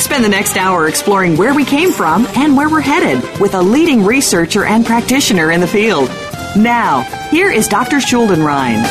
Spend the next hour exploring where we came from and where we're headed with a leading researcher and practitioner in the field. Now, here is Dr. Schuldenrein.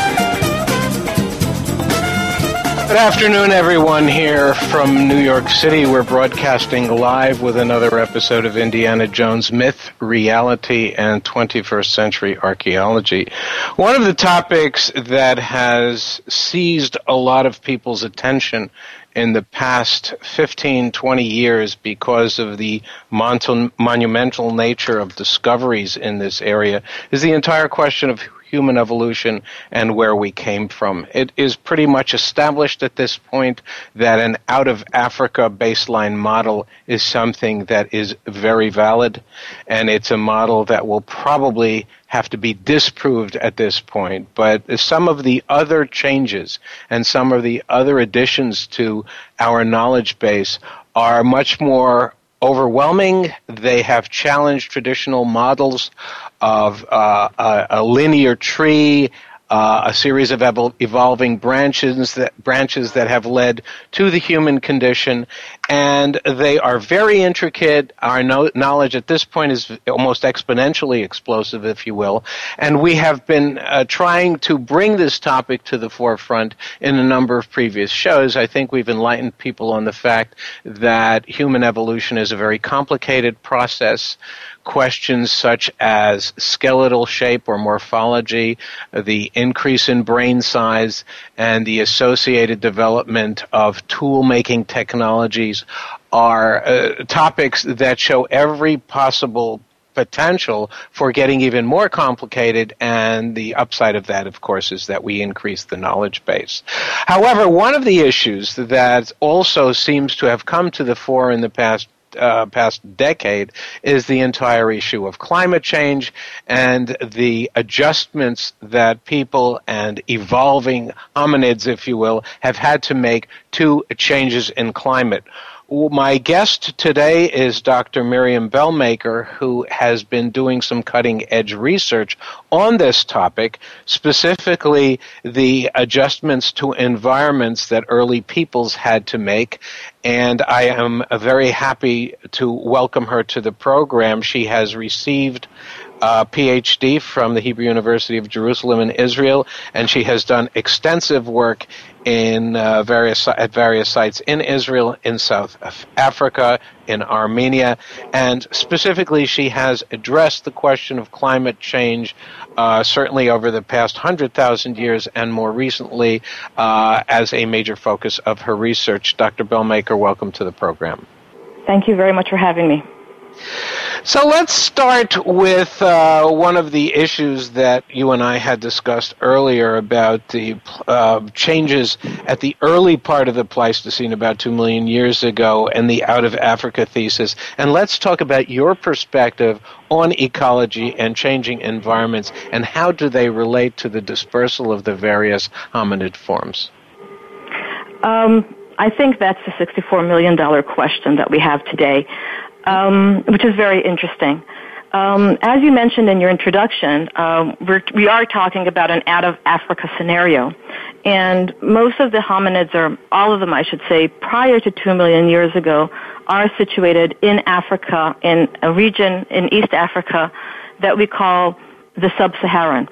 Good afternoon, everyone, here from New York City. We're broadcasting live with another episode of Indiana Jones Myth, Reality, and 21st Century Archaeology. One of the topics that has seized a lot of people's attention in the past 15, 20 years because of the monumental nature of discoveries in this area is the entire question of human evolution and where we came from. It is pretty much established at this point that an out of Africa baseline model is something that is very valid, and it's a model that will probably have to be disproved at this point. But some of the other changes and some of the other additions to our knowledge base are much more overwhelming. They have challenged traditional models of uh, a, a, linear tree, uh, a series of evolving branches that branches that have led to the human condition, and they are very intricate. Our no- knowledge at this point is almost exponentially explosive, if you will, and we have been uh, trying to bring this topic to the forefront in a number of previous shows. I think we've enlightened people on the fact that human evolution is a very complicated process questions such as skeletal shape or morphology, the increase in brain size, and the associated development of tool making technologies are uh, topics that show every possible potential for getting even more complicated and the upside of that of course is that we increase the knowledge base. However, one of the issues that also seems to have come to the fore in the past uh, past decade is the entire issue of climate change and the adjustments that people and evolving hominids, if you will, have had to make to changes in climate. My guest today is Dr. Miriam Belmaker, who has been doing some cutting edge research on this topic, specifically the adjustments to environments that early peoples had to make. And I am very happy to welcome her to the program. She has received a PhD from the Hebrew University of Jerusalem in Israel, and she has done extensive work in uh, various at various sites in Israel, in South Africa, in Armenia, and specifically, she has addressed the question of climate change. Uh, certainly over the past 100,000 years and more recently uh, as a major focus of her research. Dr. Belmaker, welcome to the program. Thank you very much for having me. So let's start with uh, one of the issues that you and I had discussed earlier about the uh, changes at the early part of the Pleistocene, about two million years ago, and the out of Africa thesis. And let's talk about your perspective on ecology and changing environments, and how do they relate to the dispersal of the various hominid forms? Um, I think that's the $64 million question that we have today um, which is very interesting. Um, as you mentioned in your introduction, um, we're, we are talking about an out of Africa scenario. And most of the hominids, or all of them, I should say, prior to 2 million years ago, are situated in Africa, in a region in East Africa that we call the sub-Saharan.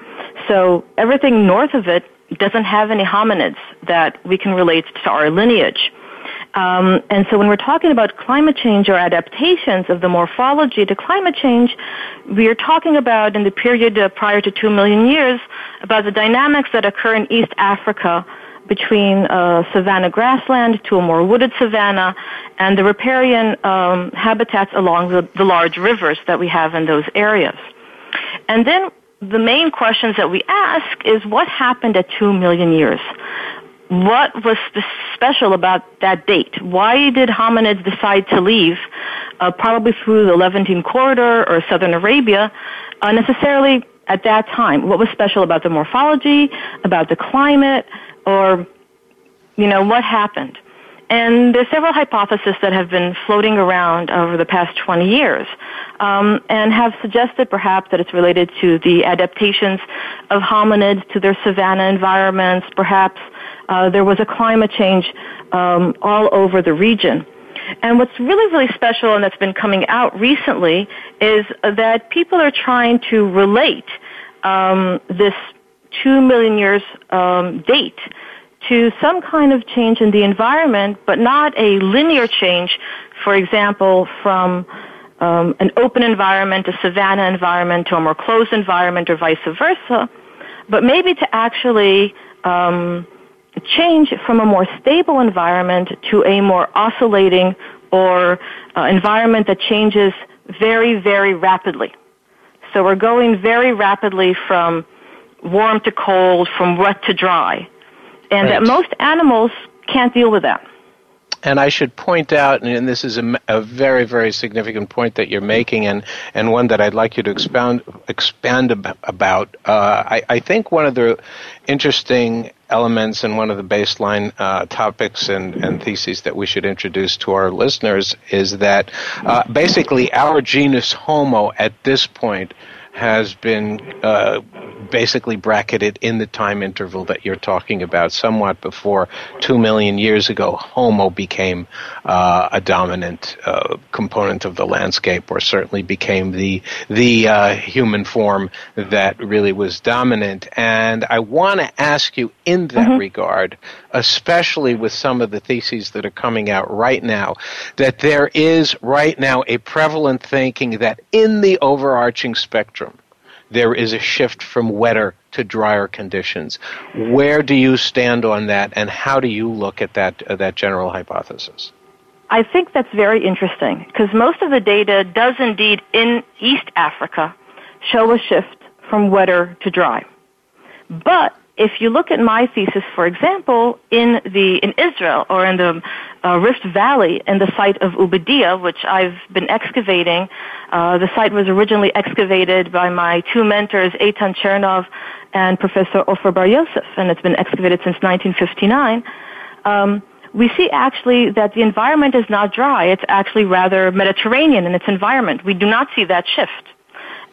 So everything north of it doesn't have any hominids that we can relate to our lineage. Um, and so when we're talking about climate change or adaptations of the morphology to climate change, we are talking about in the period uh, prior to 2 million years about the dynamics that occur in East Africa between uh, savanna grassland to a more wooded savanna and the riparian um, habitats along the, the large rivers that we have in those areas. And then the main questions that we ask is what happened at 2 million years? What was special about that date? Why did hominids decide to leave, uh, probably through the Levantine corridor or southern Arabia, uh, necessarily at that time? What was special about the morphology, about the climate, or, you know, what happened? And there's several hypotheses that have been floating around over the past 20 years, um, and have suggested perhaps that it's related to the adaptations of hominids to their savanna environments, perhaps uh, there was a climate change um, all over the region. And what's really, really special and that's been coming out recently is that people are trying to relate um, this two million years um, date to some kind of change in the environment, but not a linear change, for example, from um, an open environment, a savanna environment, to a more closed environment, or vice versa, but maybe to actually um, change from a more stable environment to a more oscillating or uh, environment that changes very, very rapidly. So we're going very rapidly from warm to cold, from wet to dry. And right. that most animals can't deal with that. And I should point out, and this is a, a, very, very significant point that you're making, and, and one that I'd like you to expound expand about. Uh, I, I, think one of the interesting elements and one of the baseline uh, topics and, and, theses that we should introduce to our listeners is that uh, basically our genus Homo at this point has been uh, basically bracketed in the time interval that you're talking about, somewhat before two million years ago, Homo became uh, a dominant uh, component of the landscape, or certainly became the the uh, human form that really was dominant. And I want to ask you, in that mm-hmm. regard, especially with some of the theses that are coming out right now, that there is right now a prevalent thinking that in the overarching spectrum there is a shift from wetter to drier conditions. Where do you stand on that, and how do you look at that uh, that general hypothesis? I think that's very interesting because most of the data does indeed in East Africa show a shift from wetter to dry. But if you look at my thesis, for example, in the in Israel or in the uh, Rift Valley, in the site of Ubeidiya, which I've been excavating, uh, the site was originally excavated by my two mentors, Eitan Tchernov and Professor Ofer Bar Yosef, and it's been excavated since 1959. Um, we see actually that the environment is not dry; it's actually rather Mediterranean in its environment. We do not see that shift.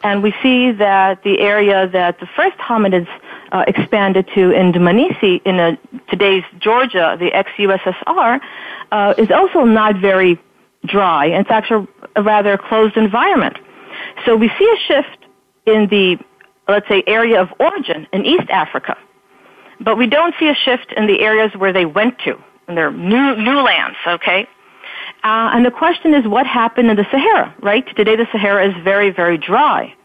And we see that the area that the first hominids uh, expanded to in Dmanisi, in a, today's Georgia, the ex-USSR, uh, is also not very dry. It's actually a rather closed environment. So we see a shift in the, let's say, area of origin in East Africa, but we don't see a shift in the areas where they went to, in their new, new lands, okay? Uh, and the question is what happened in the Sahara, right? Today the Sahara is very, very dry.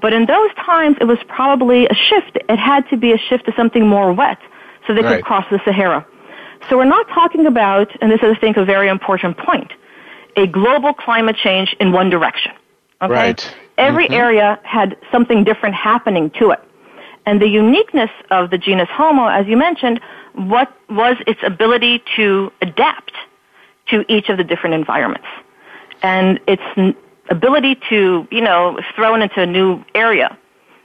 But in those times, it was probably a shift. It had to be a shift to something more wet so they right. could cross the Sahara. So we're not talking about, and this is, I think, a very important point, a global climate change in one direction. Okay? Right. Every mm-hmm. area had something different happening to it. And the uniqueness of the genus Homo, as you mentioned, what was its ability to adapt to each of the different environments. And its ability to, you know, thrown into a new area.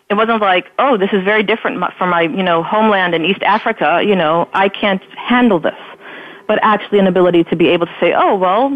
It wasn't like, oh, this is very different from my, you know, homeland in East Africa, you know, I can't handle this. But actually an ability to be able to say, oh, well,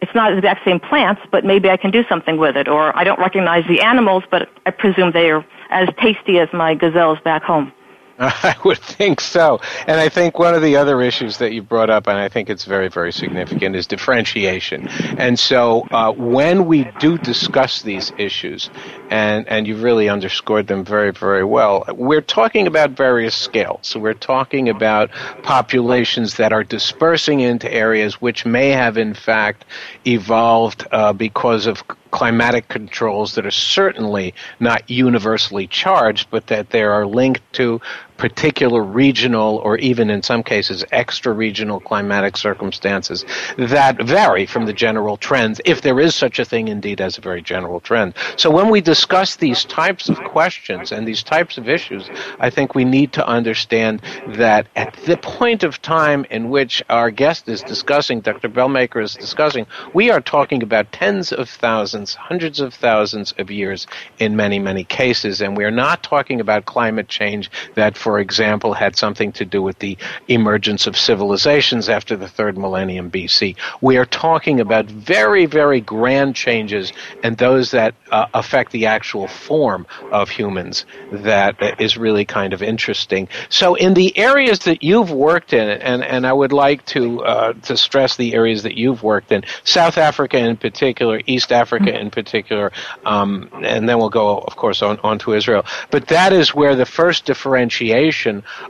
it's not the exact same plants, but maybe I can do something with it. Or I don't recognize the animals, but I presume they are as tasty as my gazelles back home. I would think so. And I think one of the other issues that you brought up, and I think it's very, very significant, is differentiation. And so uh, when we do discuss these issues, and, and you've really underscored them very, very well, we're talking about various scales. So we're talking about populations that are dispersing into areas which may have, in fact, evolved uh, because of climatic controls that are certainly not universally charged, but that they are linked to particular regional or even in some cases extra regional climatic circumstances that vary from the general trends, if there is such a thing indeed as a very general trend. So when we discuss these types of questions and these types of issues, I think we need to understand that at the point of time in which our guest is discussing, Dr. Belmaker is discussing, we are talking about tens of thousands, hundreds of thousands of years in many, many cases. And we're not talking about climate change that, for example, had something to do with the emergence of civilizations after the third millennium BC. We are talking about very, very grand changes and those that uh, affect the actual form of humans that is really kind of interesting. So, in the areas that you've worked in, and, and I would like to, uh, to stress the areas that you've worked in, South Africa in particular, East Africa in particular, um, and then we'll go, of course, on, on to Israel. But that is where the first differentiation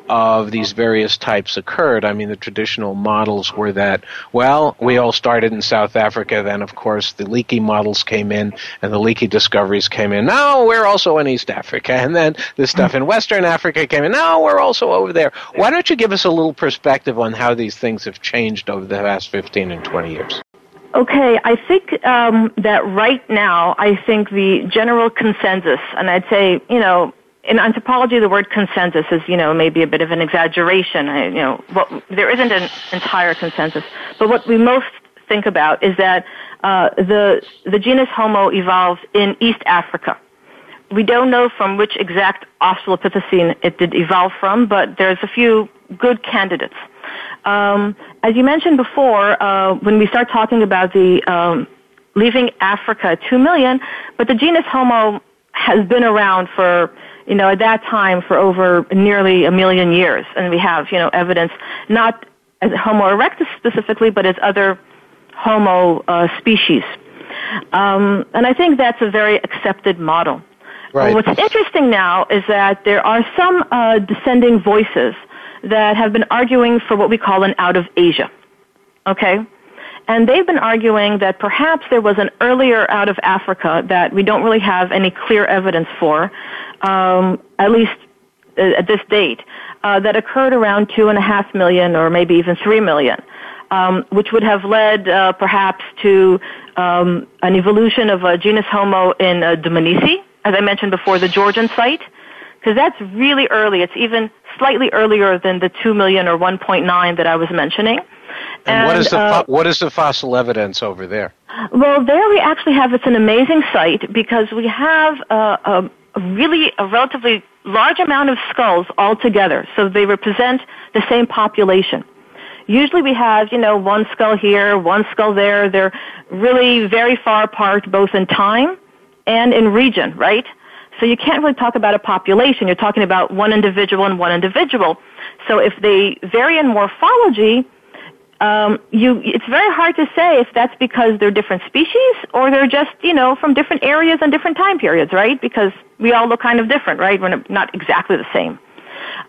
of these various types occurred. I mean, the traditional models were that, well, we all started in South Africa, then, of course, the Leakey models came in, and the Leakey discoveries came in. Now we're also in East Africa. And then the stuff in Western Africa came in. Now we're also over there. Why don't you give us a little perspective on how these things have changed over the past 15 and 20 years? Okay, I think um, that right now, I think the general consensus, and I'd say, you know, in anthropology, the word consensus is, you know, maybe a bit of an exaggeration. I, you know, what, there isn't an entire consensus, but what we most think about is that uh, the the genus Homo evolved in East Africa. We don't know from which exact Australopithecine it did evolve from, but there's a few good candidates. Um, as you mentioned before, uh, when we start talking about the um, leaving Africa, two million, but the genus Homo has been around for you know at that time for over nearly a million years, and we have you know evidence not as Homo erectus specifically, but as other Homo uh, species. Um, and I think that's a very accepted model. Right. What's interesting now is that there are some uh, descending voices that have been arguing for what we call an out of Asia. Okay? And they've been arguing that perhaps there was an earlier out of Africa that we don't really have any clear evidence for, um, at least uh, at this date, uh, that occurred around two and a half million or maybe even three million, um, which would have led uh, perhaps to um, an evolution of a genus Homo in uh, Dmanisi, as I mentioned before, the Georgian site, because that's really early. It's even slightly earlier than the 2 million or 1.9 that I was mentioning. And, and what is the uh, what is the fossil evidence over there? Well, there we actually have it's an amazing site because we have a, a really a relatively large amount of skulls all together, so they represent the same population. Usually we have, you know, one skull here, one skull there. They're really very far apart both in time and in region, right? So you can't really talk about a population. You're talking about one individual and one individual. So if they vary in morphology, um, you, it's very hard to say if that's because they're different species or they're just, you know, from different areas and different time periods, right? Because we all look kind of different, right? We're not exactly the same.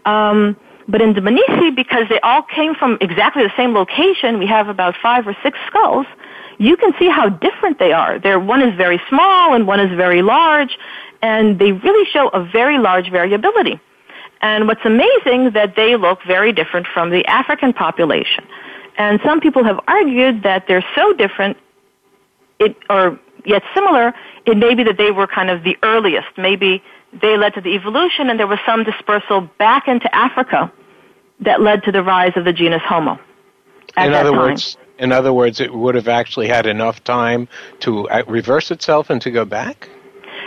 Um, but in the Dmanisi, because they all came from exactly the same location, we have about five or six skulls. You can see how different they are. They're, one is very small and one is very large, and they really show a very large variability. And what's amazing that they look very different from the African population. And some people have argued that they're so different, it, or yet similar, it may be that they were kind of the earliest. Maybe they led to the evolution and there was some dispersal back into Africa that led to the rise of the genus Homo. in other words, in other words, it would have actually had enough time to uh, reverse itself and to go back.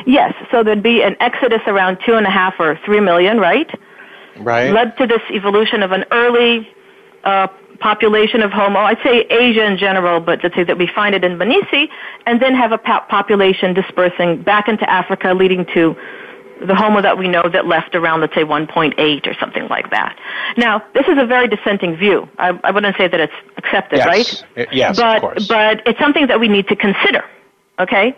Yes, so there'd be an exodus around two and a half or three million, right? Right. Led to this evolution of an early uh, population of Homo. I'd say Asia in general, but let's say that we find it in Dmanisi, and then have a population dispersing back into Africa, leading to the Homo that we know that left around, let's say, 1.8 or something like that. Now, this is a very dissenting view. I, I wouldn't say that it's accepted, yes. right? Yes, but, of course. But it's something that we need to consider. Okay.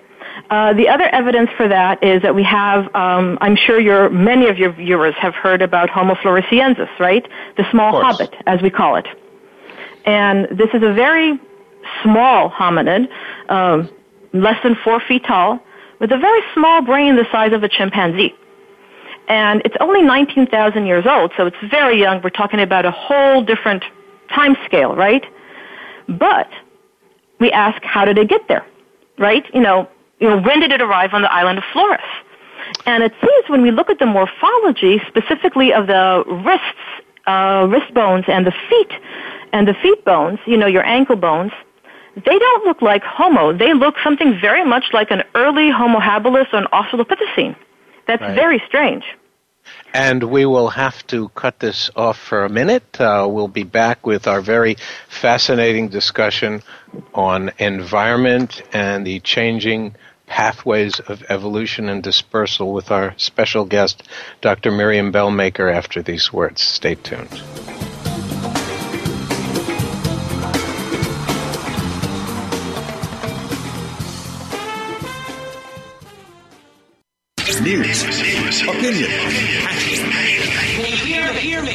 Uh, the other evidence for that is that we have, um, I'm sure your, many of your viewers have heard about Homo floresiensis, right? The small hobbit, as we call it. And this is a very small hominid, um, less than four feet tall, with a very small brain the size of a chimpanzee. And it's only 19,000 years old, so it's very young. We're talking about a whole different time scale, right? But we ask, how did it get there? Right? You know, you know, when did it arrive on the island of Flores? And it seems when we look at the morphology, specifically of the wrists, uh, wrist bones and the feet, and the feet bones, you know, your ankle bones, they don't look like Homo. They look something very much like an early Homo habilis or an Australopithecine. That's right. very strange. And we will have to cut this off for a minute. Uh, we'll be back with our very fascinating discussion on environment and the changing pathways of evolution and dispersal with our special guest, Dr. Miriam Belmaker, after these words. Stay tuned. News, opinion,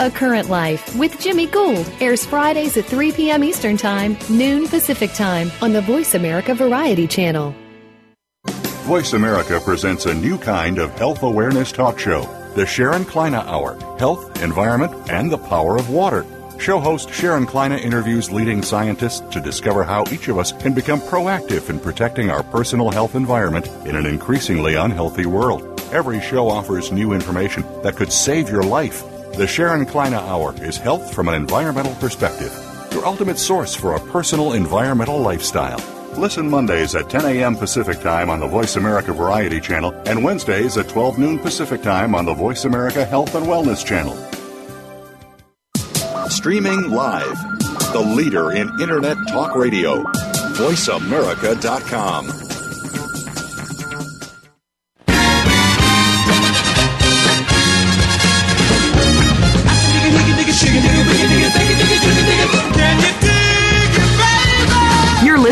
A Current Life with Jimmy Gould airs Fridays at 3 p.m. Eastern Time, noon Pacific Time on the Voice America Variety Channel. Voice America presents a new kind of health awareness talk show, the Sharon Kleyne Hour Health, Environment, and the Power of Water. Show host Sharon Kleyne interviews leading scientists to discover how each of us can become proactive in protecting our personal health environment in an increasingly unhealthy world. Every show offers new information that could save your life. The Sharon Kleyne Hour is health from an environmental perspective, your ultimate source for a personal environmental lifestyle. Listen Mondays at 10 a.m. Pacific Time on the Voice America Variety Channel and Wednesdays at 12 noon Pacific Time on the Voice America Health and Wellness Channel. Streaming live, the leader in Internet Talk Radio, VoiceAmerica.com.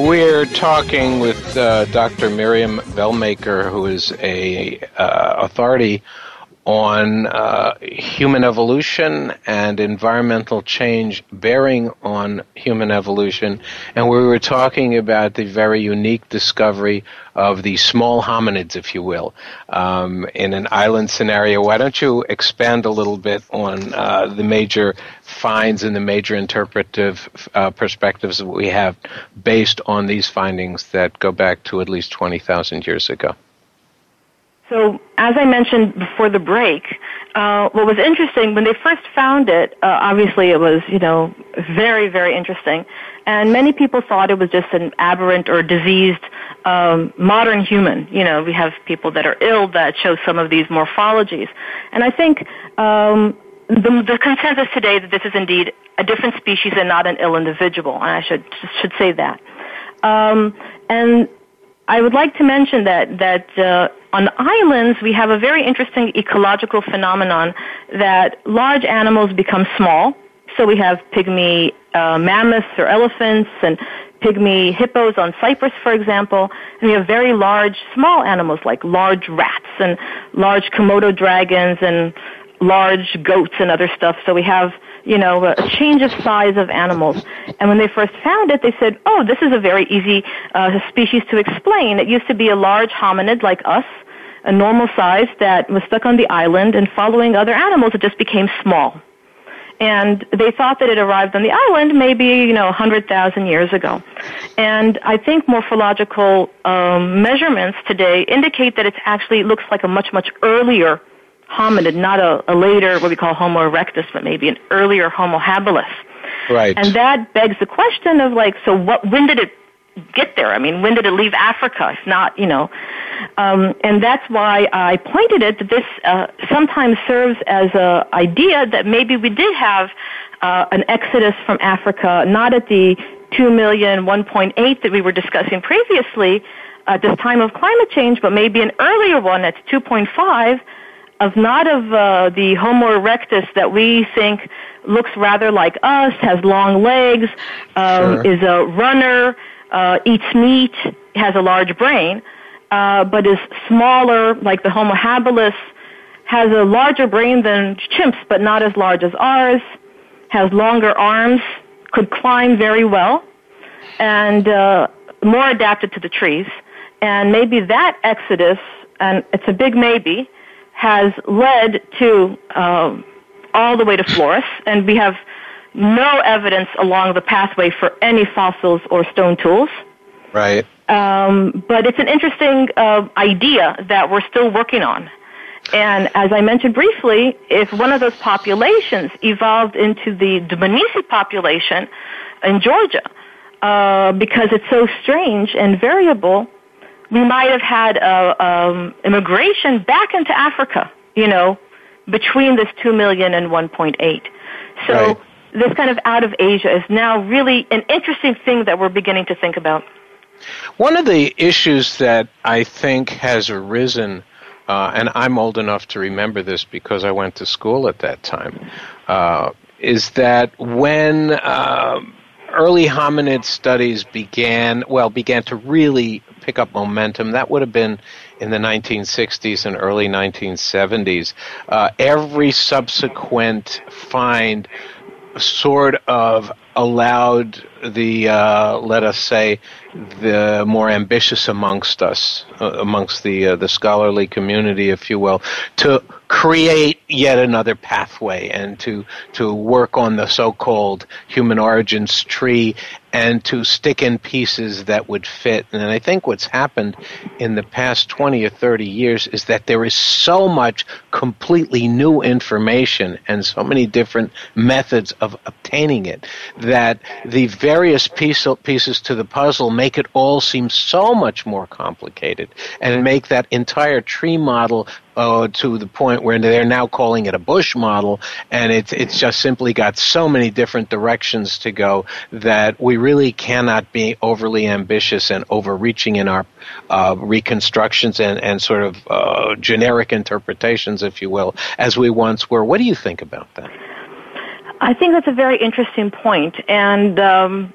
We're talking with uh, Dr. Miriam Belmaker, who is a uh, authority on uh, human evolution and environmental change bearing on human evolution. And we were talking about the very unique discovery of the small hominids, if you will, um, in an island scenario. Why don't you expand a little bit on uh, the major finds and the major interpretive uh, perspectives that we have based on these findings that go back to at least 20,000 years ago? So, as I mentioned before the break, uh, what was interesting when they first found it, uh, obviously it was, you know, very, very interesting, and many people thought it was just an aberrant or diseased um, modern human. You know, we have people that are ill that show some of these morphologies, and I think um, the, the consensus today that this is indeed a different species and not an ill individual, and I should should say that. Um, and I would like to mention that that uh, on islands we have a very interesting ecological phenomenon that large animals become small. So we have pygmy uh, mammoths or elephants and pygmy hippos on Cyprus, for example, and we have very large small animals like large rats and large Komodo dragons and large goats and other stuff. So we have you know, a change of size of animals. And when they first found it, they said, oh, this is a very easy uh, species to explain. It used to be a large hominid like us, a normal size that was stuck on the island and following other animals, it just became small. and they thought that it arrived on the island maybe you know 100,000 years ago. And I think morphological um, measurements today indicate that it actually looks like a much much earlier hominid, not a, a later what we call Homo erectus, but maybe an earlier Homo habilis. Right. And that begs the question of like, so what? When did it get there? I mean, when did it leave Africa? If not, you know, um, and that's why I pointed it that this uh, sometimes serves as an idea that maybe we did have uh, an exodus from Africa, not at the 2 million, 1.8 that we were discussing previously at this time of climate change, but maybe an earlier one at 2.5 of not of uh, the Homo erectus that we think looks rather like us, has long legs, um, sure. is a runner, uh, eats meat, has a large brain, uh, but is smaller, like the Homo habilis, has a larger brain than chimps, but not as large as ours, has longer arms, could climb very well, and uh, more adapted to the trees. And maybe that exodus, and it's a big maybe, has led to uh, all the way to Flores, and we have no evidence along the pathway for any fossils or stone tools. Right. Um, but it's an interesting uh, idea that we're still working on. And as I mentioned briefly, if one of those populations evolved into the Dmanisi population in Georgia, uh, because it's so strange and variable, we might have had a, um, immigration back into Africa, you know, between this 2 million and 1.8. So right. this kind of out of Asia is now really an interesting thing that we're beginning to think about. One of the issues that I think has arisen, uh, and I'm old enough to remember this because I went to school at that time, uh, is that when uh, early hominid studies began, well, began to really pick up momentum, that would have been in the 1960s and early 1970s. Uh, every subsequent find sort of allowed the, uh, let us say, the more ambitious amongst us, uh, amongst the uh, the scholarly community, if you will, to create yet another pathway and to to work on the so-called human origins tree and to stick in pieces that would fit. And I think what's happened in the past 20 or 30 years is that there is so much completely new information and so many different methods of obtaining it that the various piece, pieces to the puzzle make it all seem so much more complicated and make that entire tree model uh, to the point where they're now calling it a Bush model, and it's it's just simply got so many different directions to go that we really cannot be overly ambitious and overreaching in our uh, reconstructions and and sort of uh, generic interpretations, if you will, as we once were. What do you think about that? I think that's a very interesting point, and um,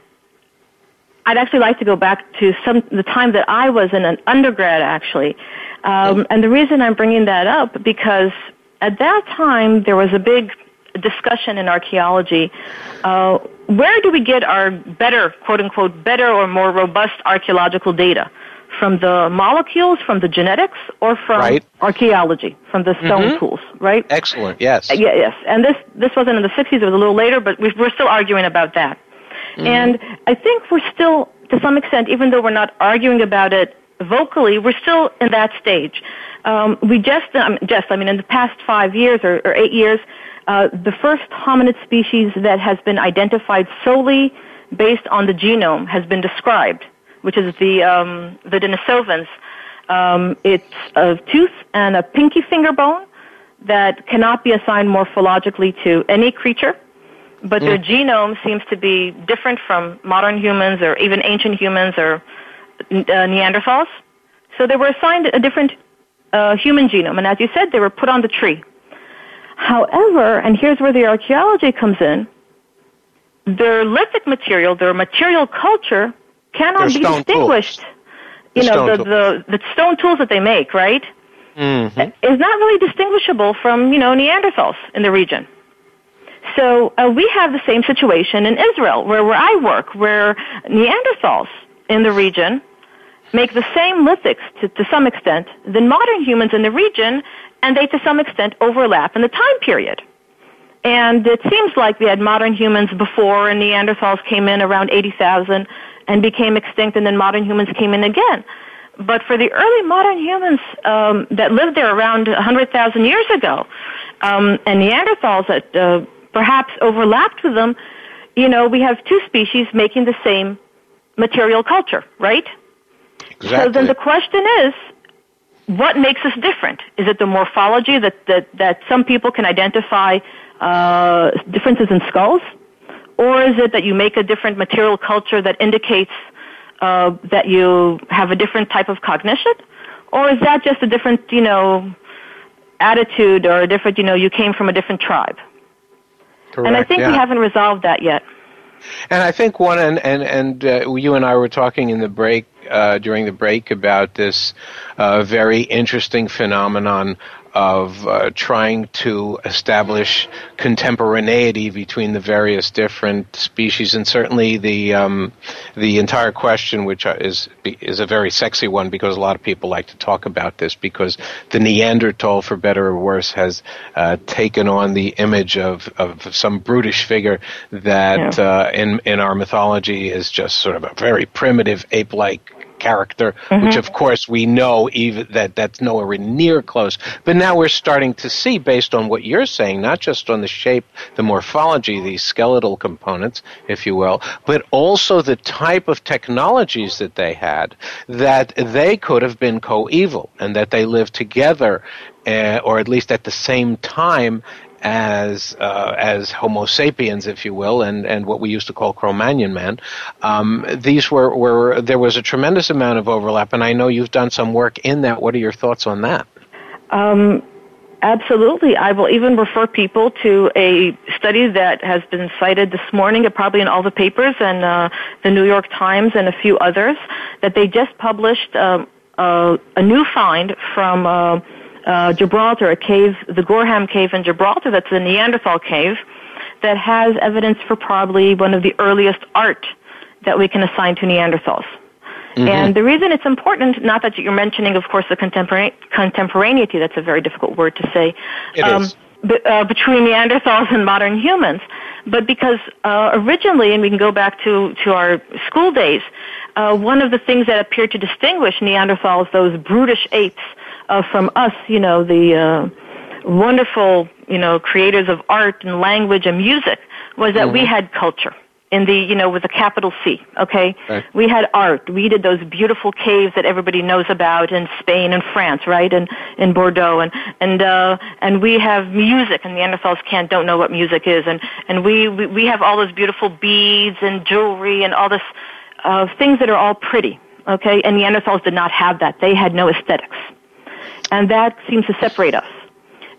I'd actually like to go back to some the time that I was in an undergrad, actually. Um, and the reason I'm bringing that up because at that time there was a big discussion in archaeology. Uh, where do we get our better, quote unquote, better or more robust archaeological data? From the molecules, from the genetics, or from right. archaeology, from the stone mm-hmm. tools, right? Excellent, yes. Uh, yeah, yes. And this, this wasn't in the 60s, it was a little later, but we we're still arguing about that. Mm-hmm. And I think we're still, to some extent, even though we're not arguing about it vocally, we're still in that stage. Um, we just, um, just, I mean, in the past five years or, or eight years, uh, the first hominid species that has been identified solely based on the genome has been described, which is the um, the Denisovans. Um, it's a tooth and a pinky finger bone that cannot be assigned morphologically to any creature but mm. their genome seems to be different from modern humans or even ancient humans or Neanderthals. So they were assigned a different uh, human genome, and as you said, they were put on the tree. However, and here's where the archaeology comes in, their lithic material, their material culture, cannot be distinguished. Tools. You know, the, the, the stone tools that they make, right? Mm-hmm. Is not really distinguishable from, you know, Neanderthals in the region. So uh, we have the same situation in Israel, where, where I work, where Neanderthals in the region make the same lithics to, to some extent than modern humans in the region, and they to some extent overlap in the time period. And it seems like we had modern humans before, and Neanderthals came in around 80,000 and became extinct, and then modern humans came in again. But for the early modern humans um, that lived there around 100,000 years ago, um, and Neanderthals that uh, perhaps overlapped with them, you know, we have two species making the same material culture, right? Exactly. So then the question is, what makes us different? Is it the morphology that, that, that some people can identify uh, differences in skulls? Or is it that you make a different material culture that indicates uh, that you have a different type of cognition? Or is that just a different, you know, attitude or a different, you know, you came from a different tribe? Correct, and I think yeah. we haven't resolved that yet. And I think one, and and and uh, you and I were talking in the break uh, during the break about this uh, very interesting phenomenon of uh, trying to establish contemporaneity between the various different species, and certainly the um, the entire question, which is is a very sexy one because a lot of people like to talk about this, because the Neanderthal, for better or worse, has uh, taken on the image of, of some brutish figure that Yeah. uh, in in our mythology is just sort of a very primitive ape-like character, which of course we know even that that's nowhere near close. But now we're starting to see, based on what you're saying, not just on the shape, the morphology, these skeletal components, if you will, but also the type of technologies that they had, that they could have been coeval and that they lived together, uh, or at least at the same time as uh, as Homo sapiens, if you will, and, and what we used to call Cro-Magnon man. Um, these were, were there was a tremendous amount of overlap, and I know you've done some work in that. What are your thoughts on that? Um, absolutely. I will even refer people to a study that has been cited this morning, uh, probably in all the papers and uh, the New York Times and a few others, that they just published um, uh, a new find from uh, Gibraltar, a cave, the Gorham Cave in Gibraltar, that's a Neanderthal cave, that has evidence for probably one of the earliest art that we can assign to Neanderthals. And the reason it's important, not that you're mentioning, of course, the contempora- contemporaneity, that's a very difficult word to say, is. be- uh, between Neanderthals and modern humans, but because uh, originally, and we can go back to, to our school days, uh, one of the things that appeared to distinguish Neanderthals, those brutish apes, uh, from us, you know, the uh, wonderful, you know, creators of art and language and music, was that we had culture in the, you know, with a capital C, okay? Right. We had art. We did those beautiful caves that everybody knows about in Spain and France, right? And in Bordeaux and and uh and we have music and the Neanderthals can't don't know what music is and and we we, we have all those beautiful beads and jewelry and all this uh things that are all pretty, okay? And the Neanderthals did not have that. They had no aesthetics. And that seems to separate us.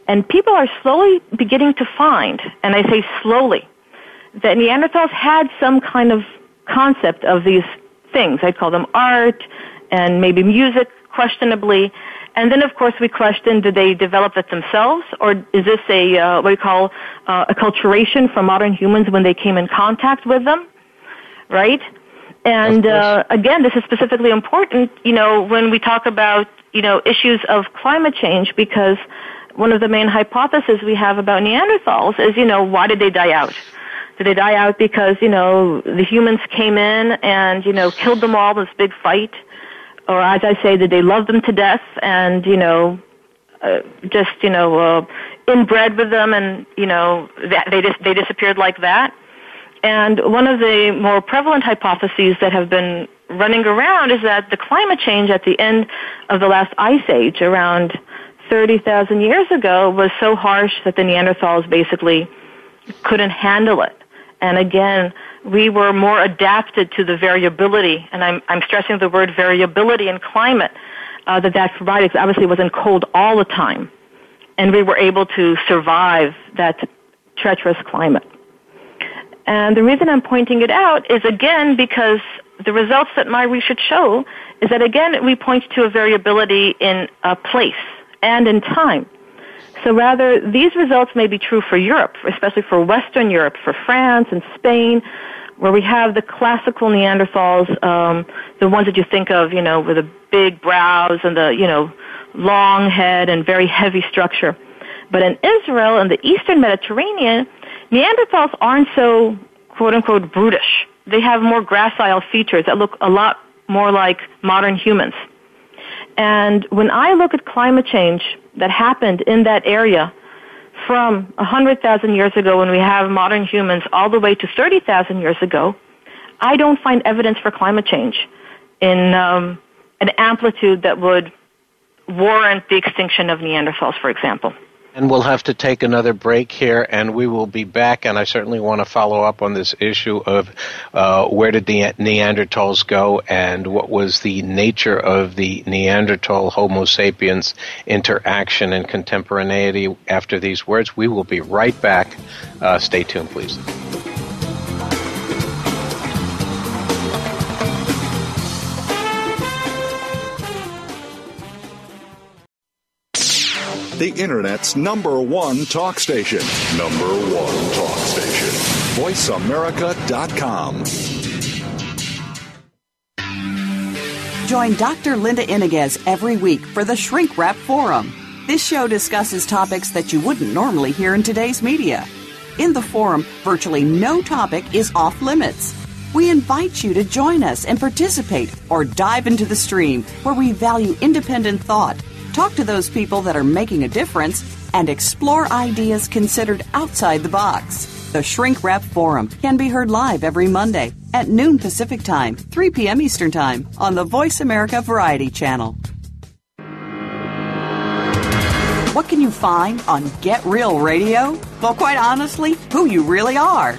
And people are slowly beginning to find, and I say slowly, that Neanderthals had some kind of concept of these things. I call them art and maybe music, questionably. And then, of course, we question, did they develop it themselves, or is this a uh, what we call uh, acculturation from modern humans when they came in contact with them, right? And uh, again, this is specifically important, you know, when we talk about you know issues of climate change, because one of the main hypotheses we have about Neanderthals is, you know, why did they die out? Did they die out because, you know, the humans came in and, you know, killed them all in this big fight? Or as I say, did they love them to death and, you know, uh, just, you know, uh, inbred with them and, you know, that they just, they disappeared like that? And one of the more prevalent hypotheses that have been running around is that the climate change at the end of the last ice age, around 30,000 years ago, was so harsh that the Neanderthals basically couldn't handle it. And again, we were more adapted to the variability, and I'm, I'm stressing the word variability in climate, uh, that that provided. 'cause Obviously, it wasn't cold all the time, and we were able to survive that treacherous climate. And the reason I'm pointing it out is again because the results that my research show is that again we point to a variability in a place and in time. So rather, these results may be true for Europe, especially for Western Europe, for France and Spain, where we have the classical Neanderthals, um, the ones that you think of, you know, with the big brows and the, you know, long head and very heavy structure. But in Israel and the eastern Mediterranean, Neanderthals aren't so quote unquote brutish. They have more gracile features that look a lot more like modern humans. And when I look at climate change that happened in that area from 100,000 years ago when we have modern humans all the way to 30,000 years ago, I don't find evidence for climate change in um, an amplitude that would warrant the extinction of Neanderthals, for example. And we'll have to take another break here, and we will be back. And I certainly want to follow up on this issue of uh, where did the Neanderthals go, and what was the nature of the Neanderthal Homo sapiens interaction and contemporaneity after these words. We will be right back. Uh, stay tuned, please. The Internet's number one talk station. Number one talk station. VoiceAmerica.com. Join Dr. Linda Iniguez every week for the Shrink Wrap Forum. This show discusses topics that you wouldn't normally hear in today's media. In the forum, virtually no topic is off limits. We invite you to join us and participate or dive into the stream where we value independent thought talk to those people that are making a difference, and explore ideas considered outside the box. The Shrink Wrap Forum can be heard live every Monday at noon Pacific Time, 3 p.m. Eastern Time on the Voice America Variety Channel. What can you find on Get Real Radio? Well, quite honestly, who you really are.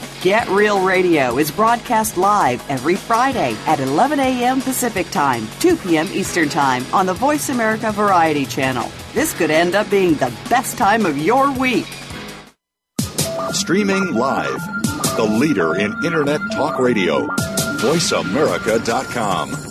Get Real Radio is broadcast live every Friday at 11 a.m. Pacific Time, 2 p.m. Eastern Time on the Voice America Variety Channel. This could end up being the best time of your week. Streaming live, the leader in Internet talk radio, voiceamerica.com.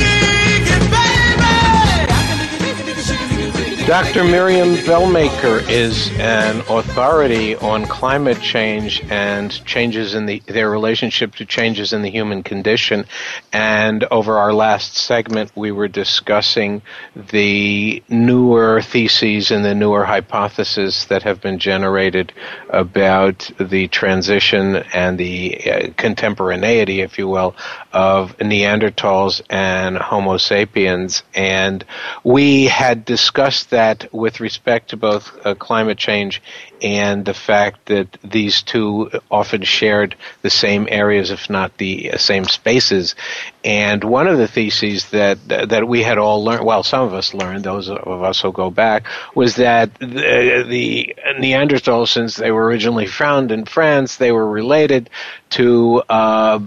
Dr. Miriam Belmaker is an authority on climate change and changes in the their relationship to changes in the human condition. And over our last segment, we were discussing the newer theses and the newer hypotheses that have been generated about the transition and the uh, contemporaneity, if you will, of Neanderthals and Homo sapiens. And we had discussed that with respect to both uh, climate change and the fact that these two often shared the same areas, if not the uh, same spaces. And one of the theses that that we had all learned, well, some of us learned, those of us who go back, was that the, the Neanderthals, since they were originally found in France, they were related to. Uh,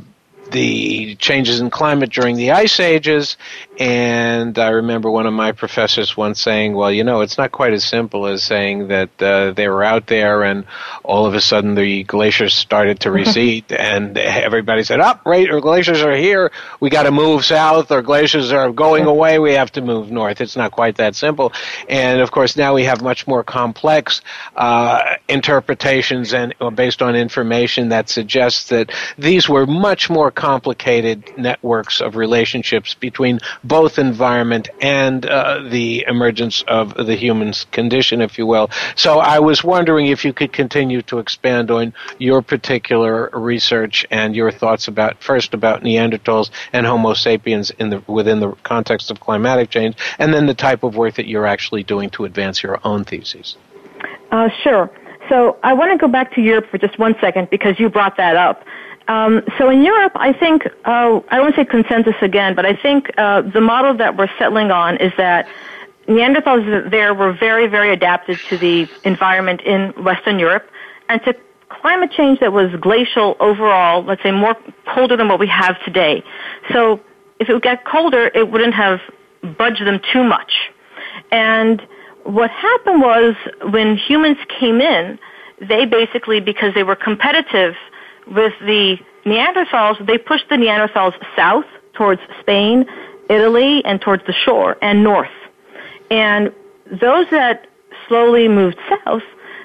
the changes in climate during the ice ages. And I remember one of my professors once saying, well, you know, it's not quite as simple as saying that uh, they were out there and all of a sudden the glaciers started to recede and everybody said, up, oh, right, our glaciers are here. We got to move south. Our glaciers are going away. We have to move north. It's not quite that simple. And of course, now we have much more complex uh, interpretations and uh, based on information that suggests that these were much more complicated networks of relationships between both environment and uh, the emergence of the human condition, if you will. So I was wondering if you could continue to expand on your particular research and your thoughts about first about Neanderthals and Homo sapiens in the within the context of climatic change, and then the type of work that you're actually doing to advance your own theses. Uh, sure. So I want to go back to Europe for just one second because you brought that up. Um, so in Europe, I think, uh, I won't say consensus again, but I think uh, the model that we're settling on is that Neanderthals there were very, very adapted to the environment in Western Europe and to climate change that was glacial overall, let's say more colder than what we have today. So if it would get colder, it wouldn't have budged them too much. And what happened was when humans came in, they basically, because they were competitive with the Neanderthals, they pushed the Neanderthals south towards Spain, Italy, and towards the shore and north. And those that slowly moved south,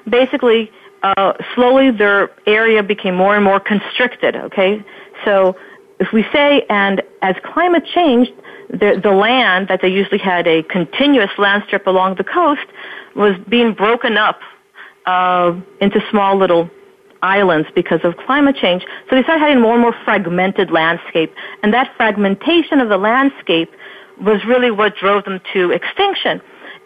basically, uh, slowly their area became more and more constricted, okay? So if we say, and as climate changed, the, the land that they usually had a continuous land strip along the coast was being broken up uh, into small little islands because of climate change. So they started having more and more fragmented landscape, and that fragmentation of the landscape was really what drove them to extinction.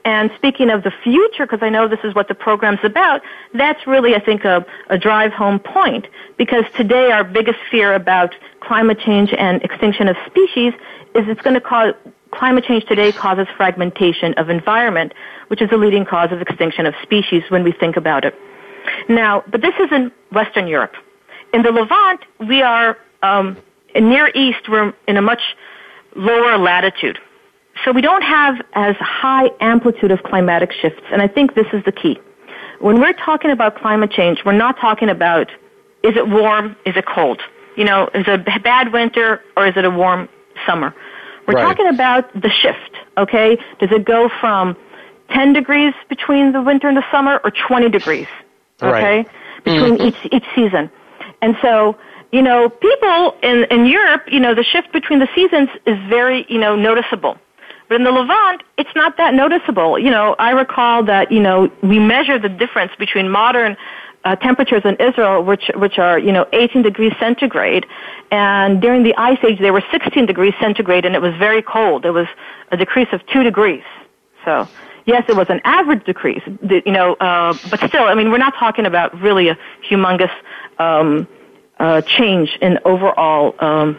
And speaking of the future, because I know this is what the program's about, that's really, I think, a, a drive home point. Because today our biggest fear about climate change and extinction of species is it's going to cause, climate change today causes fragmentation of environment, which is a leading cause of extinction of species when we think about it. Now, but this is in Western Europe. In the Levant, we are, um, in Near East, we're in a much lower latitude. So we don't have as high amplitude of climatic shifts, and I think this is the key. When we're talking about climate change, we're not talking about is it warm, is it cold? You know, is it a bad winter or is it a warm summer? We're right. talking about the shift, okay? Does it go from 10 degrees between the winter and the summer or 20 degrees, okay? Right. Between mm-hmm. each, each season. And so you know, people in, in Europe, you know, the shift between the seasons is very, you know, noticeable. But in the Levant, it's not that noticeable. You know, I recall that, you know, we measure the difference between modern uh, temperatures in Israel, which, which are, you know, 18 degrees centigrade. And during the Ice Age, they were 16 degrees centigrade, and it was very cold. It was a decrease of 2 degrees. So, yes, it was an average decrease, you know, uh, but still, I mean, we're not talking about really a humongous, um, uh, change in overall um,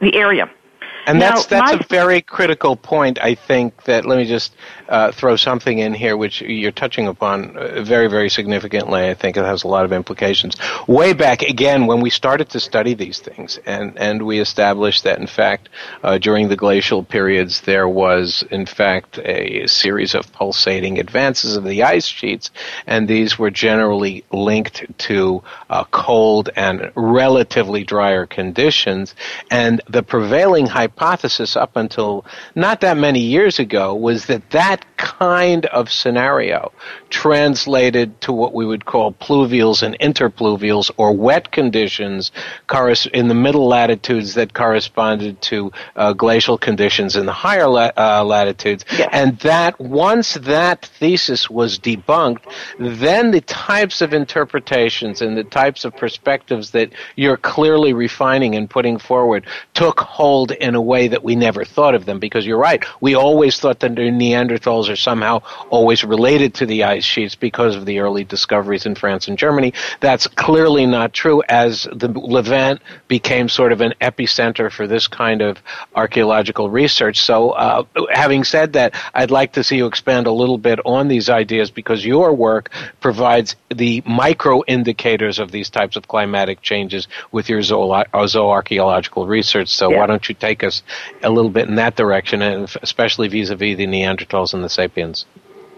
the area. And now, that's that's my, a very critical point. I think that let me just uh, throw something in here, which you're touching upon uh, very very significantly. I think it has a lot of implications. Way back again when we started to study these things, and and we established that in fact uh, during the glacial periods there was in fact a series of pulsating advances of the ice sheets, and these were generally linked to uh, cold and relatively drier conditions, and the prevailing hypothesis hypothesis up until not that many years ago was that that kind of scenario translated to what we would call pluvials and interpluvials or wet conditions in the middle latitudes that corresponded to uh, glacial conditions in the higher la- uh, latitudes. Yes. And that once that thesis was debunked, then the types of interpretations and the types of perspectives that you're clearly refining and putting forward took hold in a way that we never thought of them because you're right. We always thought that Neanderthals are somehow always related to the ice sheets because of the early discoveries in France and Germany. That's clearly not true as the Levant became sort of an epicenter for this kind of archaeological research. So, uh, having said that, I'd like to see you expand a little bit on these ideas because your work provides the micro indicators of these types of climatic changes with your zooarchaeological research. So, yeah. why don't you take us a little bit in that direction, and especially vis-a-vis the Neanderthals and the sapiens.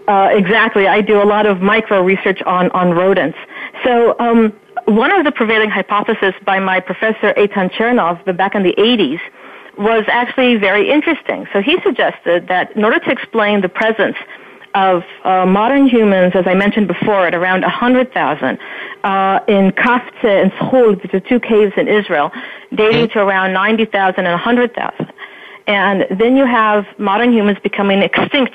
Uh, exactly. I do a lot of micro research on, on rodents. So um, one of the prevailing hypotheses by my professor Eitan Tchernov back in the 80s was actually very interesting. So he suggested that in order to explain the presence of uh, modern humans, as I mentioned before, at around 100,000 uh, in Qafzeh and Skhul, which are two caves in Israel, dating mm-hmm. to around 90,000 and 100,000. And then you have modern humans becoming extinct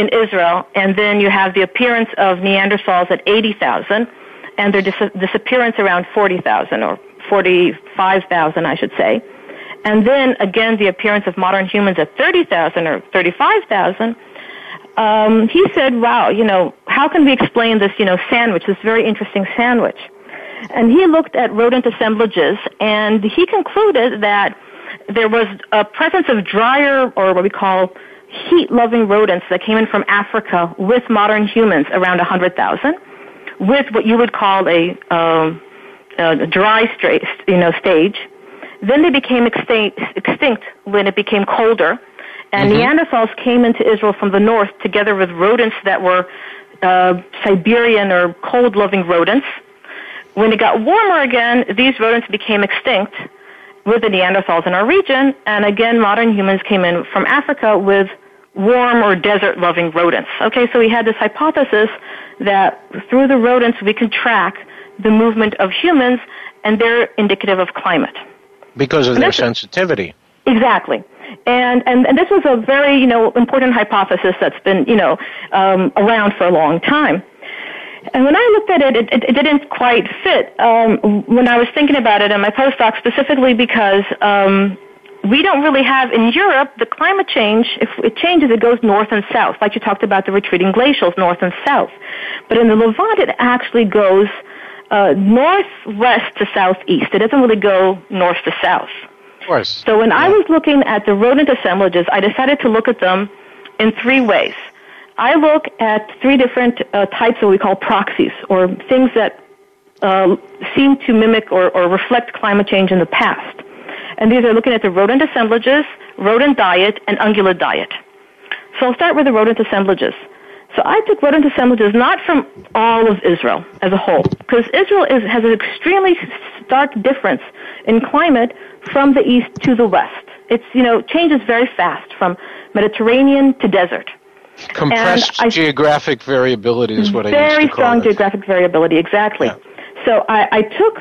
in Israel, and then you have the appearance of Neanderthals at 80,000, and their dis- disappearance around 40,000 or 45,000, I should say. And then again, the appearance of modern humans at 30,000 or 35,000 um, he said, wow, you know, how can we explain this, you know, sandwich, this very interesting sandwich? And he looked at rodent assemblages and he concluded that there was a presence of drier or what we call heat-loving rodents that came in from Africa with modern humans around 100,000 with what you would call a, um, a dry stra- you know, stage. Then they became extinct, extinct when it became colder and mm-hmm. Neanderthals came into Israel from the north together with rodents that were uh, Siberian or cold loving rodents. When it got warmer again, these rodents became extinct with the Neanderthals in our region, and again, modern humans came in from Africa with warm or desert loving rodents. Okay, so we had this hypothesis that through the rodents we can track the movement of humans, and they're indicative of climate. Because of their sensitivity. Exactly. And, and, and this was a very, you know, important hypothesis that's been, you know, um, around for a long time. And when I looked at it, it, it, it didn't quite fit um, when I was thinking about it in my postdoc, specifically because um, we don't really have in Europe the climate change. If it changes, it goes north and south, like you talked about the retreating glacials, north and south. But in the Levant, it actually goes uh, northwest to southeast. It doesn't really go north to south Of course. So when yeah. I was looking at the rodent assemblages, I decided to look at them in three ways. I look at three different uh, types of what we call proxies, or things that uh, seem to mimic or, or reflect climate change in the past. And these are looking at the rodent assemblages, rodent diet, and ungulate diet. So I'll start with the rodent assemblages. So I took rodent assemblages not from all of Israel as a whole, because Israel is, has an extremely stark difference in climate from the east to the west. It's, you know, changes very fast from Mediterranean to desert. Compressed I, geographic variability is what I Very strong it. geographic variability, exactly. Yeah. So I, I took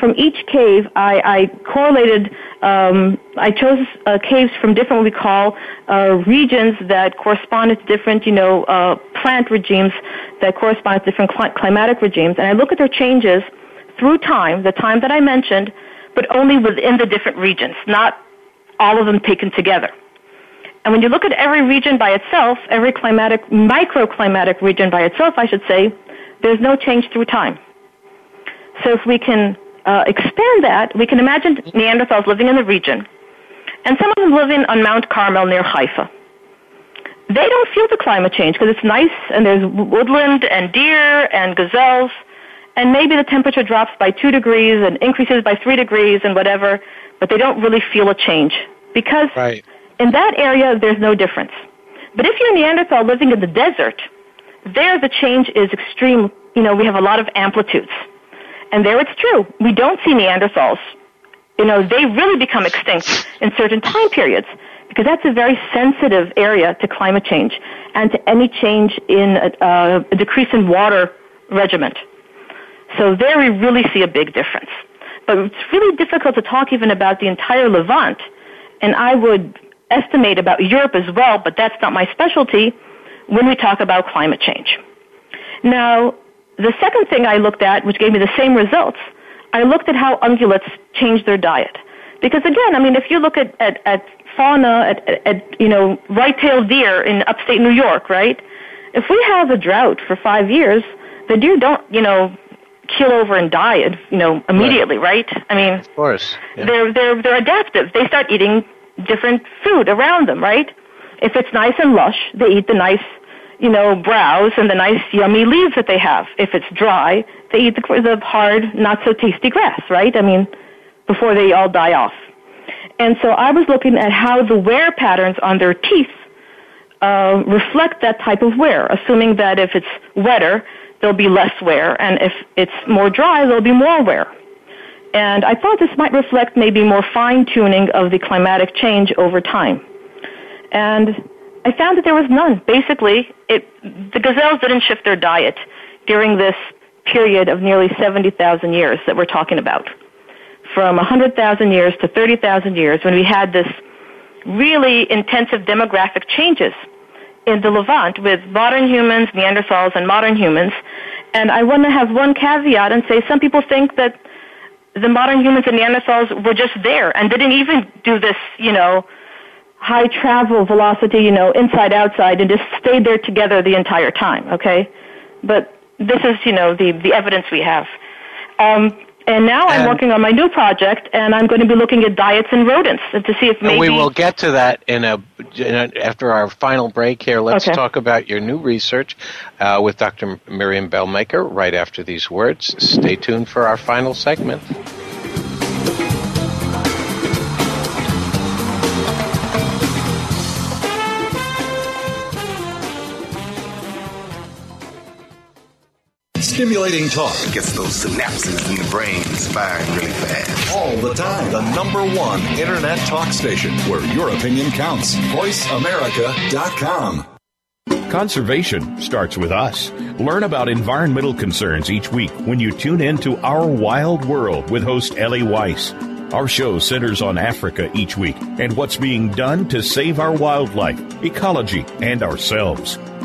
from each cave, I, I correlated, um, I chose uh, caves from different what we call uh, regions that corresponded to different, you know, uh, plant regimes that correspond to different cl- climatic regimes. And I look at their changes through time, the time that I mentioned, but only within the different regions, not all of them taken together. And when you look at every region by itself, every climatic, microclimatic region by itself, I should say, there's no change through time. So if we can uh, expand that, we can imagine Neanderthals living in the region, and some of them living on Mount Carmel near Haifa. They don't feel the climate change because it's nice and there's woodland and deer and gazelles, and maybe the temperature drops by two degrees and increases by three degrees and whatever, but they don't really feel a change because right. in that area there's no difference. But if you're a Neanderthal living in the desert, there the change is extreme. You know, we have a lot of amplitudes. And there it's true. We don't see Neanderthals. You know, they really become extinct in certain time periods because that's a very sensitive area to climate change and to any change in a, a decrease in water regiment. So there we really see a big difference. But it's really difficult to talk even about the entire Levant, and I would estimate about Europe as well, but that's not my specialty when we talk about climate change. Now, the second thing I looked at, which gave me the same results, I looked at how ungulates change their diet. Because again, I mean, if you look at, at, at fauna, at, at, at, you know, white-tailed deer in upstate New York, right? If we have a drought for five years, the deer don't, you know, keel over and die, you know, immediately, right? right? I mean, of course, yeah. they're they're they're adaptive. They start eating different food around them, right? If it's nice and lush, they eat the nice you know, browse and the nice yummy leaves that they have. If it's dry, they eat the, the hard, not so tasty grass, right? I mean, before they all die off. And so I was looking at how the wear patterns on their teeth uh, reflect that type of wear, assuming that if it's wetter, there'll be less wear, and if it's more dry, there'll be more wear. And I thought this might reflect maybe more fine tuning of the climatic change over time. And I found that there was none. Basically, it, the gazelles didn't shift their diet during this period of nearly 70,000 years that we're talking about. From 100,000 years to 30,000 years when we had this really intensive demographic changes in the Levant with modern humans, Neanderthals, and modern humans. And I want to have one caveat and say some people think that the modern humans and Neanderthals were just there and didn't even do this, you know, high travel velocity, you know, inside outside, and just stayed there together the entire time. Okay, but this is you know the the evidence we have. Um, and now I'm working on my new project, and I'm going to be looking at diets in rodents to see if maybe we will get to that in a, in a after our final break here. Let's Okay. talk about your new research uh, with Dr. Miriam Belmaker right after these words. Stay tuned for our final segment. Stimulating talk Gets those synapses in the brain firing really fast. all the time. The number one internet talk station where your opinion counts. VoiceAmerica.com. Conservation starts with us. Learn about environmental concerns each week when you tune in to Our Wild World with host Ellie Weiss. Our show centers on Africa each week and what's being done to save our wildlife, ecology, and ourselves.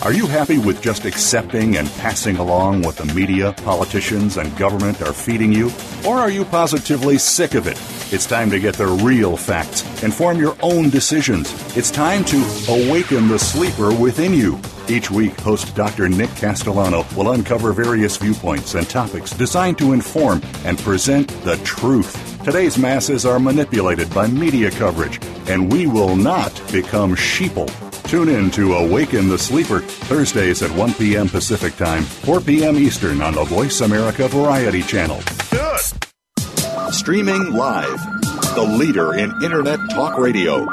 Are you happy with just accepting and passing along what the media, politicians, and government are feeding you? Or are you positively sick of it? It's time to get the real facts and form your own decisions. It's time to awaken the sleeper within you. Each week, host Dr. Nick Castellano will uncover various viewpoints and topics designed to inform and present the truth. Today's masses are manipulated by media coverage, and we will not become sheeple. Tune in to Awaken the Sleeper, Thursdays at 1 p.m. Pacific Time, 4 p.m. Eastern on the Voice America Variety Channel. Good. Streaming live, the leader in Internet Talk Radio,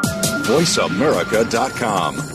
VoiceAmerica.com.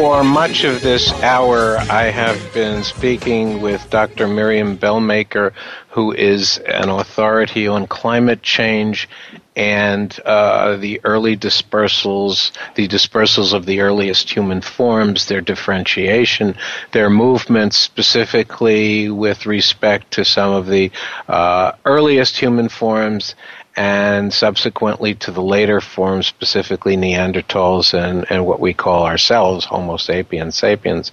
For much of this hour, I have been speaking with Dr. Miriam Belmaker, who is an authority on climate change and uh, the early dispersals, the dispersals of the earliest human forms, their differentiation, their movements, specifically with respect to some of the uh, earliest human forms and subsequently to the later forms, specifically Neanderthals and, and what we call ourselves, Homo sapiens sapiens.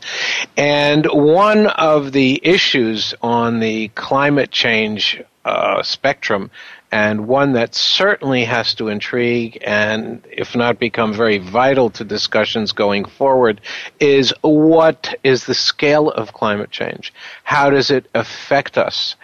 And one of the issues on the climate change uh, spectrum, and one that certainly has to intrigue and, if not become very vital to discussions going forward, is what is the scale of climate change? How does it affect us?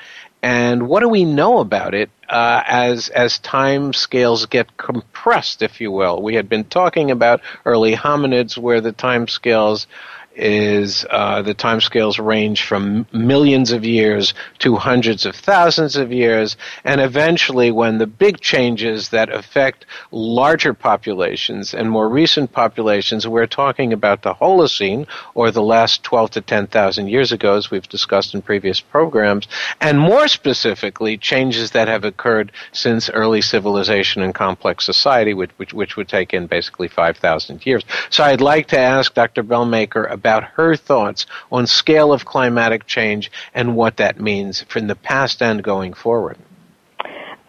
And what do we know about it uh, as as time scales get compressed, if you will? We had been talking about early hominids, where the time scales is uh, the time scales range from millions of years to hundreds of thousands of years, and eventually, when the big changes that affect larger populations and more recent populations, we're talking about the Holocene, or the last 12 to 10,000 years ago, as we've discussed in previous programs, and more specifically, changes that have occurred since early civilization and complex society, which, which, which would take in basically 5,000 years. So I'd like to ask Dr. Belmaker about her thoughts on scale of climatic change and what that means from the past and going forward.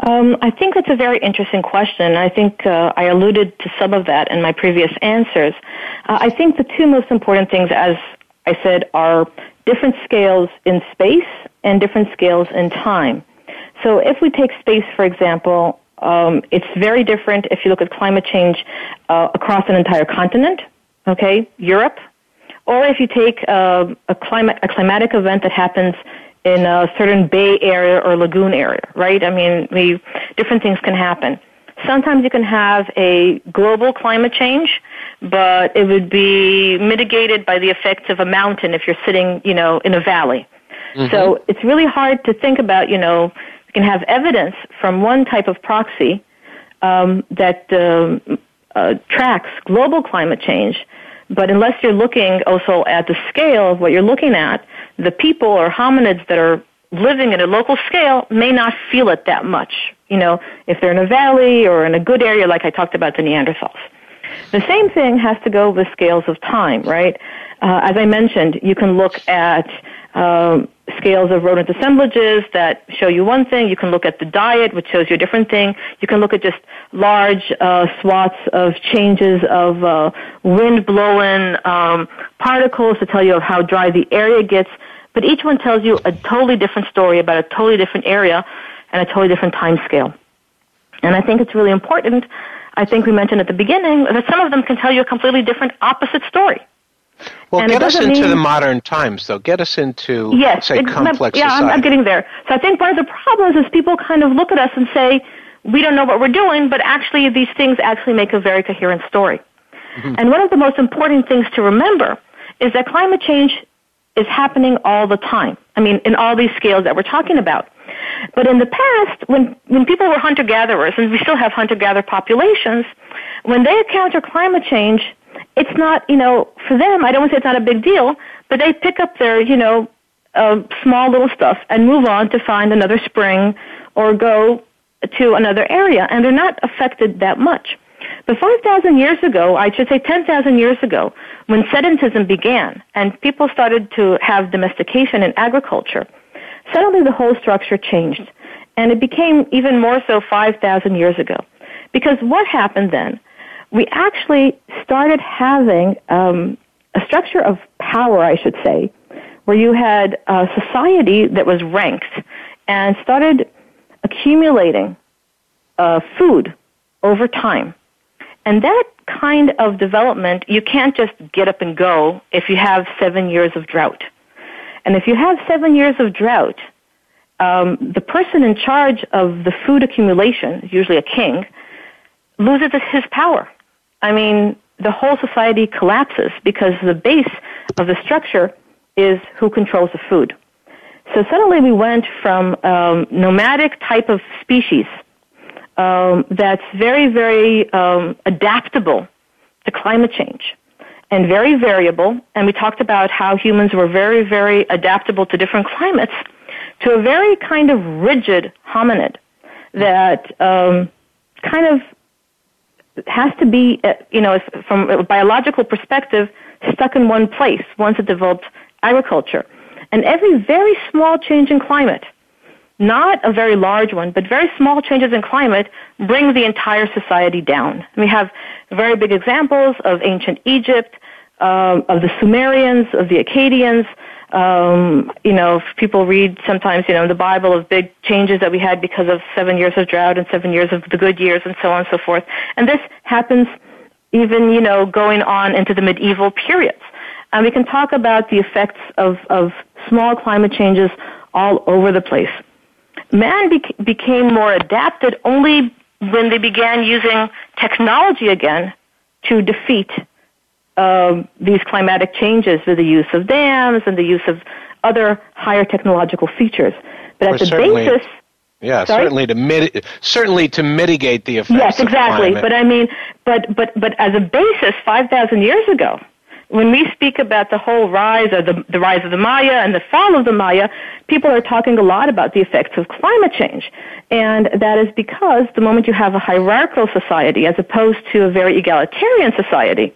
Um, I think that's a very interesting question. I think uh, I alluded to some of that in my previous answers. Uh, I think the two most important things, as I said, are different scales in space and different scales in time. So if we take space, for example, um, it's very different if you look at climate change uh, across an entire continent, okay, Europe, or if you take uh, a climate a climatic event that happens in a certain bay area or lagoon area, right? I mean, we, different things can happen. sometimes you can have a global climate change, but it would be mitigated by the effects of a mountain if you're sitting, you know, in a valley. Mm-hmm. So it's really hard to think about, you know, you can have evidence from one type of proxy um, that um, uh, tracks global climate change, but unless you're looking also at the scale of what you're looking at, the people or hominids that are living at a local scale may not feel it that much. You know, if they're in a valley or in a good area, like I talked about the Neanderthals. The same thing has to go with scales of time, right? Uh, as I mentioned, you can look at um, scales of rodent assemblages that show you one thing. You can look at the diet, which shows you a different thing. You can look at just large uh, swaths of changes of uh, wind blowing um, particles to tell you of how dry the area gets. But each one tells you a totally different story about a totally different area and a totally different time scale. And I think it's really important. I think we mentioned at the beginning that some of them can tell you a completely different opposite story. Well, and get us into mean, the modern times, though. Get us into, yes, say, complex yeah. I'm, I'm getting there. So I think one of the problems is people kind of look at us and say, we don't know what we're doing, but actually these things actually make a very coherent story. Mm-hmm. And one of the most important things to remember is that climate change is happening all the time. I mean, in all these scales that we're talking about. But in the past, when, when people were hunter-gatherers, and we still have hunter-gatherer populations, when they encounter climate change, it's not, you know, for them, I don't want to say it's not a big deal, but they pick up their, you know, uh, small little stuff and move on to find another spring or go to another area, and they're not affected that much. But 5,000 years ago, I should say 10,000 years ago, when sedentism began and people started to have domestication and agriculture, suddenly the whole structure changed. And it became even more so 5,000 years ago. Because what happened then we actually started having um, a structure of power, I should say, where you had a society that was ranked and started accumulating uh, food over time. And that kind of development, you can't just get up and go if you have seven years of drought. And if you have seven years of drought, um, the person in charge of the food accumulation, usually a king, loses his power. I mean, the whole society collapses because the base of the structure is who controls the food. So suddenly we went from um, nomadic type of species um, that's very, very um, adaptable to climate change and very variable. And we talked about how humans were very, very adaptable to different climates to a very kind of rigid hominid that um, kind of has to be, uh, you know, from a biological perspective, stuck in one place once it developed agriculture. And every very small change in climate, not a very large one, but very small changes in climate bring the entire society down. we have very big examples of ancient Egypt, um, of the Sumerians, of the Akkadians, um, you know, people read sometimes, you know, the Bible of big changes that we had because of seven years of drought and seven years of the good years and so on and so forth. And this happens even, you know, going on into the medieval periods. And we can talk about the effects of, of small climate changes all over the place. Man be- became more adapted only when they began using technology again to defeat um, these climatic changes with the use of dams and the use of other higher technological features. But at the basis, yeah, Sorry? certainly to mit- certainly to mitigate the effects. Yes, exactly. But I mean, but but but as a basis, five thousand years ago, when we speak about the whole rise of the, the rise of the Maya and the fall of the Maya, people are talking a lot about the effects of climate change. And that is because the moment you have a hierarchical society as opposed to a very egalitarian society,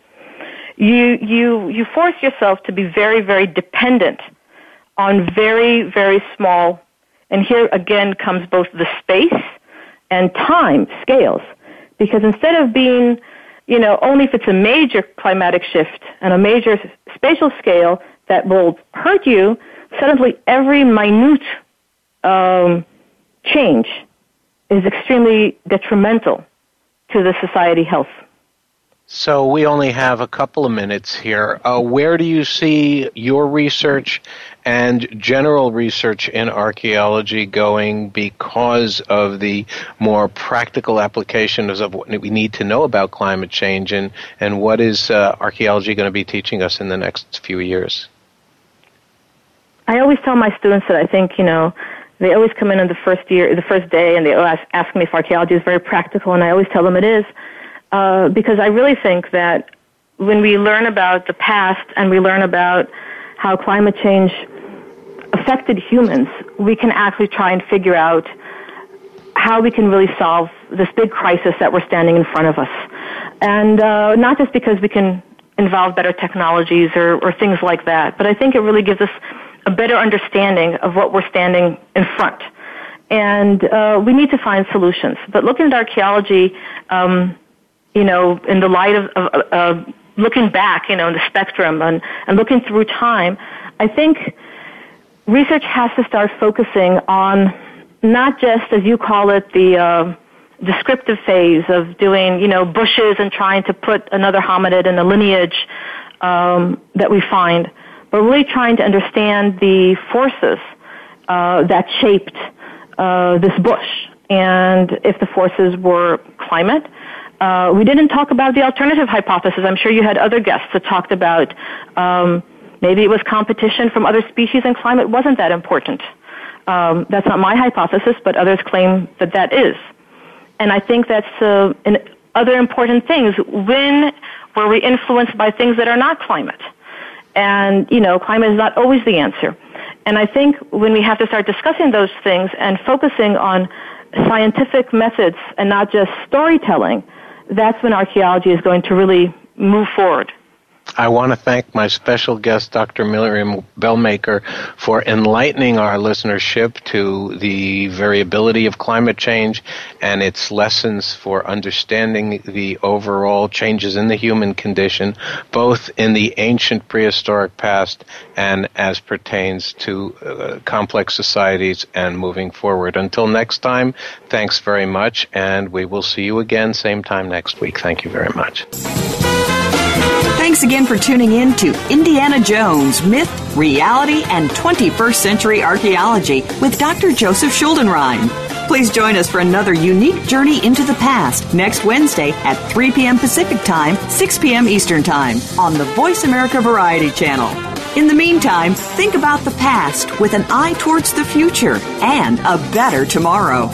you, you, you force yourself to be very, very dependent on very, very small, and here again comes both the space and time scales. Because instead of being, you know, only if it's a major climatic shift and a major spatial scale that will hurt you, suddenly every minute um, change is extremely detrimental to the society health. So we only have a couple of minutes here. Uh, where do you see your research and general research in archaeology going because of the more practical applications of what we need to know about climate change and, and what is uh, archaeology going to be teaching us in the next few years? I always tell my students that I think, you know, they always come in on the first year, the first day, and they ask, ask me if archaeology is very practical, and I always tell them it is, uh, because I really think that when we learn about the past and we learn about how climate change affected humans, we can actually try and figure out how we can really solve this big crisis that we're standing in front of us. And uh, not just because we can involve better technologies or, or things like that, but I think it really gives us a better understanding of what we're standing in front. And uh, we need to find solutions. But looking at archaeology, um, you know, in the light of, of uh, looking back, you know, in the spectrum and, and looking through time, I think research has to start focusing on not just, as you call it, the uh, descriptive phase of doing, you know, bushes and trying to put another hominid in the lineage um, that we find, but really trying to understand the forces uh, that shaped uh, this bush. And if the forces were climate, uh, we didn't talk about the alternative hypothesis. I'm sure you had other guests that talked about um, maybe it was competition from other species and climate wasn't that important. Um, that's not my hypothesis, but others claim that that is. And I think that's uh, an, other important things. When were we influenced by things that are not climate? And, you know, climate is not always the answer. And I think when we have to start discussing those things and focusing on scientific methods and not just storytelling, that's when archaeology is going to really move forward. I want to thank my special guest, Dr. Miriam Belmaker, for enlightening our listenership to the variability of climate change and its lessons for understanding the overall changes in the human condition, both in the ancient prehistoric past and as pertains to uh, complex societies and moving forward. Until next time, thanks very much, and we will see you again same time next week. Thank you very much. Thanks again for tuning in to Indiana Jones Myth, Reality, and 21st Century Archaeology with Dr. Joseph Schuldenrein. Please join us for another unique journey into the past next Wednesday at 3 p.m. Pacific Time, 6 p.m. Eastern Time on the Voice America Variety Channel. In the meantime, think about the past with an eye towards the future and a better tomorrow.